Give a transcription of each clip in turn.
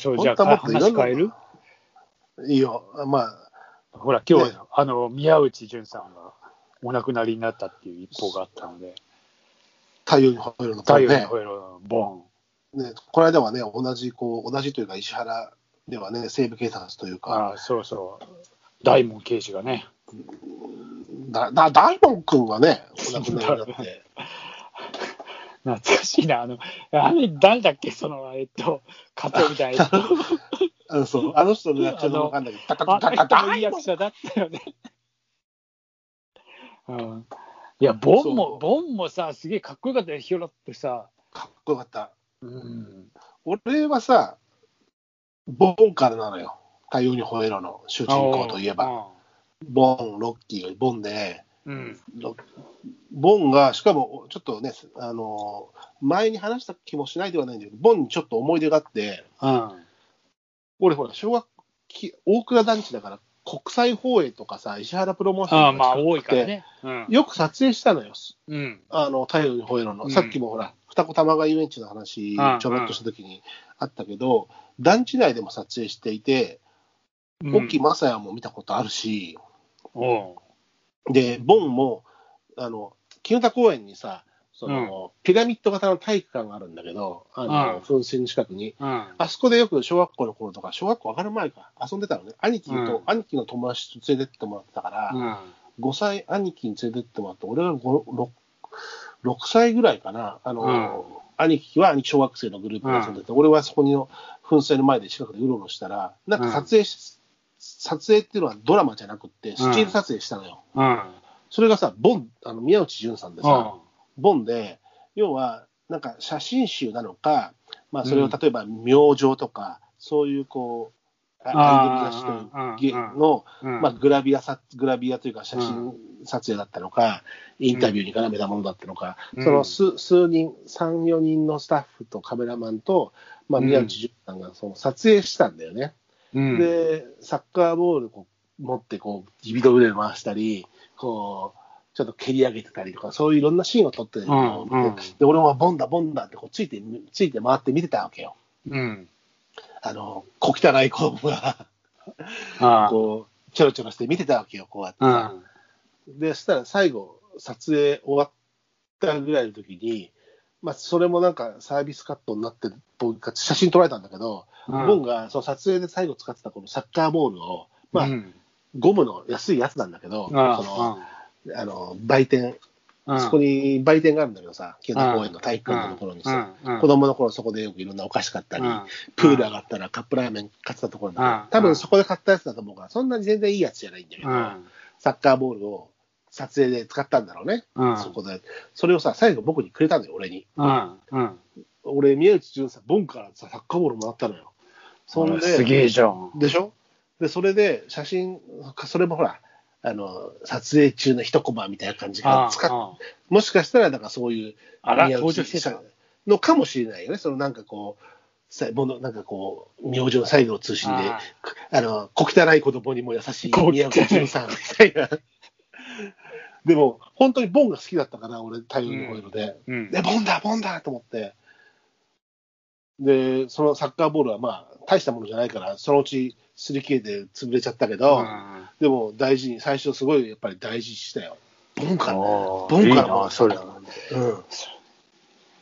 そう、じゃあ話変える？いいよ。まあ、ほら、今日、ねあの、宮内淳さんがお亡くなりになったっていう一報があったので、太陽に吠えるの太陽にね。吠えろのボね、この間はね、同じ、こう、同じというか、石原ではね、西部警察というン。か、ああ、そうそう。大門刑事がね、だ、だ、大門君はね、お亡くなりになって、懐かしいな。あの、あれ、誰だっけ？その、えっと、加藤みたいな。あのそうあの人のやっちゃうのわかんないけど、タタあタタタいい役者だったよね。うん。いや、ボンそも、うボンもさ、すげえかっこよかったよ、ヒョロってさ。かっこよかった。うん。俺はさ、ボンからなのよ。太陽に吠えろの主人公といえば。ボン、ロッキーがボンで、うん。ロボンが、しかもちょっとね、あの前に話した気もしないではないんだけど、ボンにちょっと思い出があって、うん。俺、ほら、小学き大倉団地だから、国際放映とかさ、石原プロモーションとか多いからね。うん。よく撮影したのよ。うん。あの、太陽に吠えろの。うんさっきもほら、二子玉川遊園地の話うん、ちょろっとした時にあったけど、団地内でも撮影していて、うん沖正也も見たことあるし、おうで、ボンも、あの、絹田公園にさ、その、ピラミッド型の体育館があるんだけど、あの、うん噴水の近くに。うん。あそこでよく小学校の頃とか、小学校上がる前か、遊んでたのね。兄貴と、うん兄貴の友達と連れてってもらってたから、うん。5歳、兄貴に連れてってもらって、俺が 6, 6歳ぐらいかな。あの、兄貴は兄貴小学生のグループで遊んでて、俺はそこにの噴水の前で近くでうろうろしたら、なんか撮影し、撮影っていうのはドラマじゃなくって、スチール撮影したのよ。うん。それがさ、ボン、あの、宮内淳さんでさ、うん。ボンで、要は、なんか写真集なのか、まあ、それうんを例えば、明星とか、そういう、こう、あアイドル雑誌の、あ、グラビアさ、グラビアというか、写真撮影だったのか、インタビューに絡めたものだったのか、うんその数数人、3、4人のスタッフとカメラマンと、まあ、宮内淳さんがその撮影したんだよね。うん。で、サッカーボールこう持って、こう、指の腕回したり、こう、ちょっと蹴り上げてたりとか、そういういろんなシーンを撮ってるで、俺はボンだ、ボンだってこうついて、ついて回って見てたわけよ。うん。あの、小汚い子供が、ああ。こう、ちょろちょろして見てたわけよ、こうやってうさ。ん。で、そしたら最後、撮影終わったぐらいの時に、まあ、それもなんかサービスカットになってるっぽいか写真撮られたんだけど、うん。ボンがその撮影で最後使ってたこのサッカーボールを、まあ、うん。ゴムの安いやつなんだけど、あそのあの売店、あそこに売店があるんだけどさ、清田公園の体育館のところにさ、子供の頃そこでよくいろんなお菓子買ったり、うん。プール上がったらカップラーメン買ってたところだ多分そこで買ったやつだと思うから、そんなに全然いいやつじゃないんだけど、うん。サッカーボールを撮影で使ったんだろうね、うん。そこで。それをさ、最後僕にくれたのよ、俺に。俺、宮内潤さん、ボンからさ、サッカーボールもらったのよ。そんで、すげえじゃん。でしょ？で、それで写真、それもほら、あの、撮影中の一コマみたいな感じが使っあもしかしたら、だからそういう、あら登場してたのかもしれないよね。そのなんかこう、さものなんかこう、明星の最後の通信で、ああの、小汚い子供にも優しい宮内潤さんみたいな。でも、本当にボンが好きだったから、俺、太陽のホイールで。うん。で、ボンだ、ボンだと思って。で、そのサッカーボールはまあ、大したものじゃないから、そのうちすり切れて潰れちゃったけど、うんでも大事に、最初すごいやっぱり大事にしたよ。ボンから、ボンからいいなそれうん。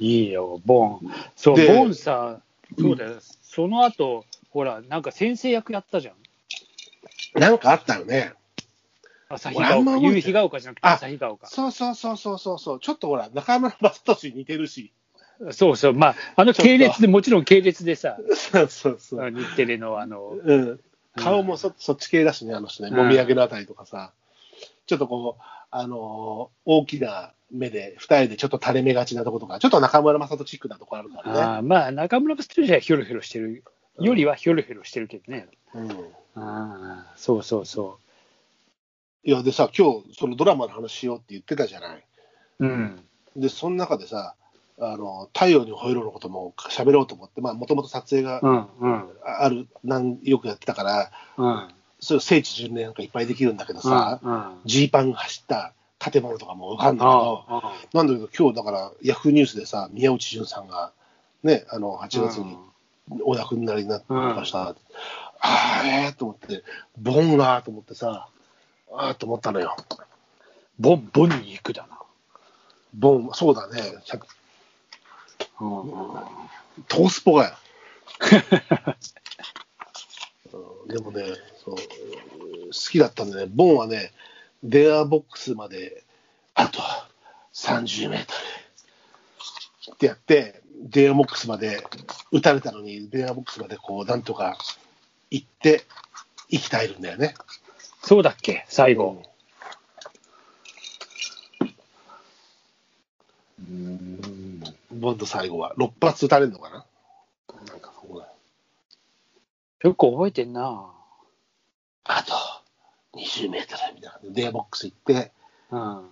いいよ、ボン。そう、でボンさ、そうだよ。その後、ほら、なんか先生役やったじゃん。なんかあったよね。朝日が丘。夕日が丘じゃなくてあ朝日が丘。そうそうそうそうそうそう。ちょっとほら、中村雅俊に似てるし。そうそう。まあ、あの系列で、もちろん系列でさ、そうそうそう。日テレのあの、うん。顔もそそっち系だしね、あの人ね。うんもみあげのあたりとかさ。ちょっとこう、あのー大きな目で、二重でちょっと垂れ目がちなとことか、ちょっと中村雅人チックなとこあるからね。あーまあ、中村ストじゃヒョロヒョロしてるよりはヒョロヒョロしてるけどね。うん。ああ、そうそうそいや、でさ、今日、そのドラマの話しようって言ってたじゃない。う。うん。で、その中でさ、あの、太陽に吠えろのことも喋ろうと思って、まあ、もともと撮影がうん、うん、ある、なんよくやってたから、うん。そう聖地巡礼なんかいっぱいできるんだけどさ、うん、ジーパン走った建物とかもわかんだけど、なんだけど、今日だから、ヤフーニュースでさ、宮内潤さんが、ね、あの、8月にお亡くなりになってました。ああ、ええと思って、ボンがと思ってさ、ああと思ったのよ。ボン、ボンに行くだな。ボン、そうだね。100トースポがよ。うんでもねそう、好きだったんでね、ボンはね、電話ボックスまで、あと30メートルってやって、電話ボックスまで撃たれたのに、電話ボックスまでこう、なんとか行って、生き絶えるんだよね。そうだっけ、最後。うん。ボンド最後は、6発撃たれるのかな？なんかそこだよく覚えてんな。あと20メートルみたいな。電話ボックス行って、うん。あ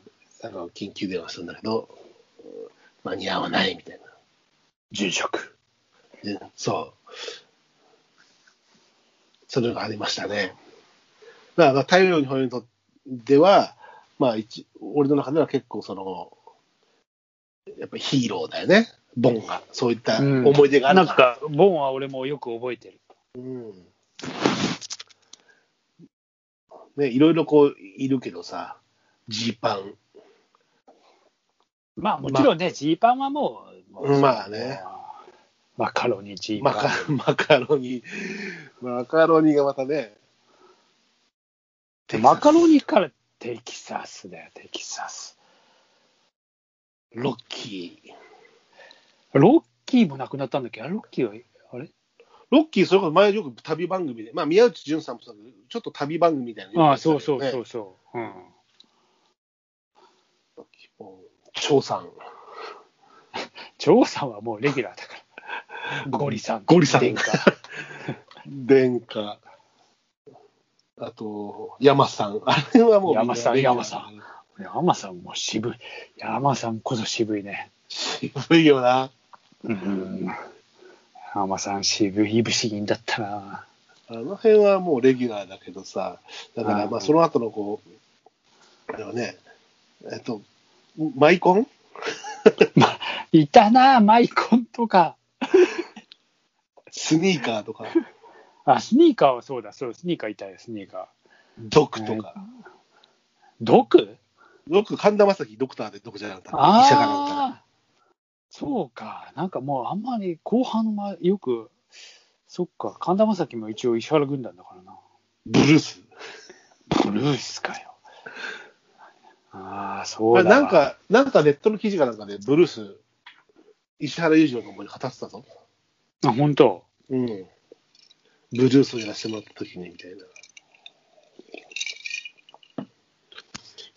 の緊急電話するんだけど、間に合わないみたいな。住職。でそう。それがありましたね。だから、太陽にほえにとっては、まあ一、俺の中では結構その、やっぱヒーローだよね。ボンが。そういったうん思い出があなんるから。か、ボンは俺もよく覚えてる。うん。ね、いろいろこう、いるけどさ、ジーパン。まあもちろんね、ジーパンはもう、もうまあね。マカロニ、ジーパン。マカマカロニ、マカロニがまたね、マカロニからテキサスだよ、テキサス。ロッキー。ロッキーもなくなったんだっけ？あれロッキーは、あれ？ロッキー、それこそ前よく旅番組で、まあ宮内潤さんもそうだけど、ちょっと旅番組みたいなのああ、そうそうそうそう。うん。張さん。張さんはもうレギュラーだから。ゴリさん。ゴリさん殿下殿下。あと、山さん。あれはもう山さん山さん。山さんも渋い。山さんこそ渋いね。渋いよな。うん。山さん渋い、いぶし銀だったな。あの辺はもうレギュラーだけどさ、だからまうんあその後のこう、あれはね、えっと、マイコン？いたな、マイコンとか。スニーカーとか、あ、スニーカーはそうだ、そう、スニーカーいたよ、スニーカドクとか。ー。ドクドク、神田正輝ドクターでドクじゃなかった。医者かなんそうか。なんかもうあんまり後半はよく、そっか、神田正輝も一応石原軍団だからな。ブルース。ブルースかよ。ああ、そうだわ。なんか、なんかネットの記事かなんかで、ブルース、石原裕次郎の方に語ってたぞ。あ、本当。うん。ブルースをやらせてもらった時に、みたいな。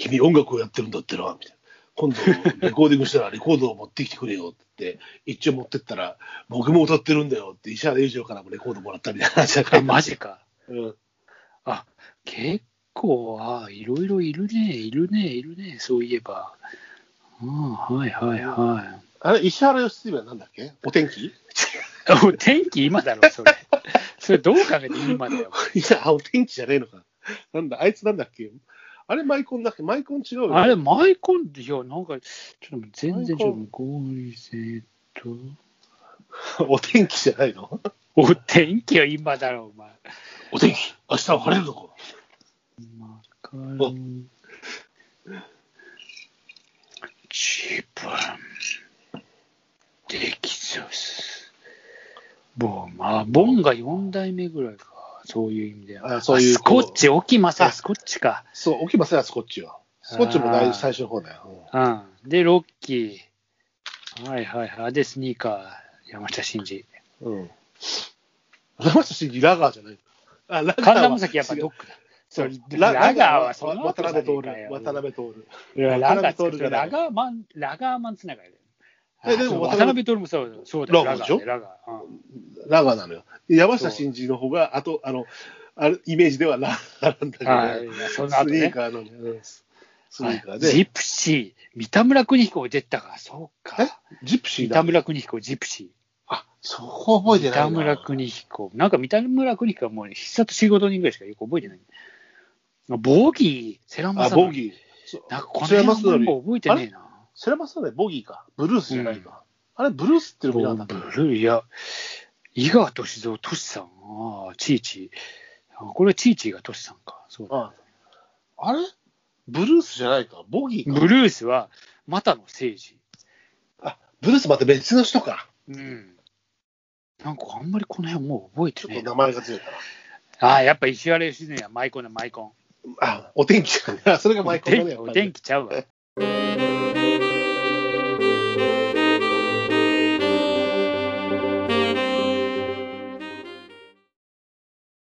君音楽をやってるんだってな、みたいな。今度、レコーディングしたらレコードを持ってきてくれよって言って、一応持ってったら、僕も歌ってるんだよって、石原裕次郎からもレコードもらったみたいな話が書いてああ、るマジか。うん。あ、結構、あいろいろいるね、いるね、いるね、そういえば。うん、はいはいはあれ、石原良純はなんだっけ？お天気？い。お天気今だろ、それ。それどう考えて今だよ。いや、お天気じゃねえのか。なんだ、あいつなんだっけ？あれ、マイコンだっけ？マイコン違うよね。あれ、マイコンって、いや、なんか、ちょっと全然ちょっと、合成と、お天気じゃないの？お天気は今だろ、お前。お天気明日は晴れるのかマカロニ。ジーパン。テキサス。ボン、まあ、ボンが4代目ぐらいか。そういう意味では。あそういうスコッチ、沖正あスコッチか。そう、起きますよ、スコッチは。スコッチも大最初の方だよ。うん。で、ロッキー。はいはいはい。で、スニーカー、山下真司。うん。うん。山下真司、ラガーじゃないあ、ラガーは神田正輝やっぱドックだ。そうララガーはその後渡辺徹渡辺徹ラガーマン、ラガーマンつながりだよ。えでも渡辺徹もそうそうだよ。ラガーでしょ？ーラガー。うんラガーなのよ。山下真司の方が、あと、あの、あれイメージではラガーなんだけど、あいやその後スニーね。カーのね、うんスニーカーはいで、ジプシー、三田村邦彦出たか、そうえ？か。ジプシーだ三田。村邦彦、ジプシあ、そこ覚えー。てないな。三田村邦彦。なんか三田村邦彦はもう必殺仕事人ぐらいしかよく覚えてない。ボギー、セラマあ、サボギー。なんかこの辺もう覚えてねえな。セラマスノリボギーか。ブルースじゃないか。あれ、ブルースっていうのもなかったブルー、いや、井川敏三、トシさん。ああ、チーチー。あこれチーチーがトシさんか。そうだ。ああれ？ブルースじゃないか。ボギーか。ブルースは、又野誠司。あ、ブルースまた別の人か。うん。なんかあんまりこの辺もう覚えてなちょっと名前が強いかああ、やっぱ石原良純はマイコンだ、マイコン。な。あ、お天気。それがおマイコンだね。お天気ちゃうわ。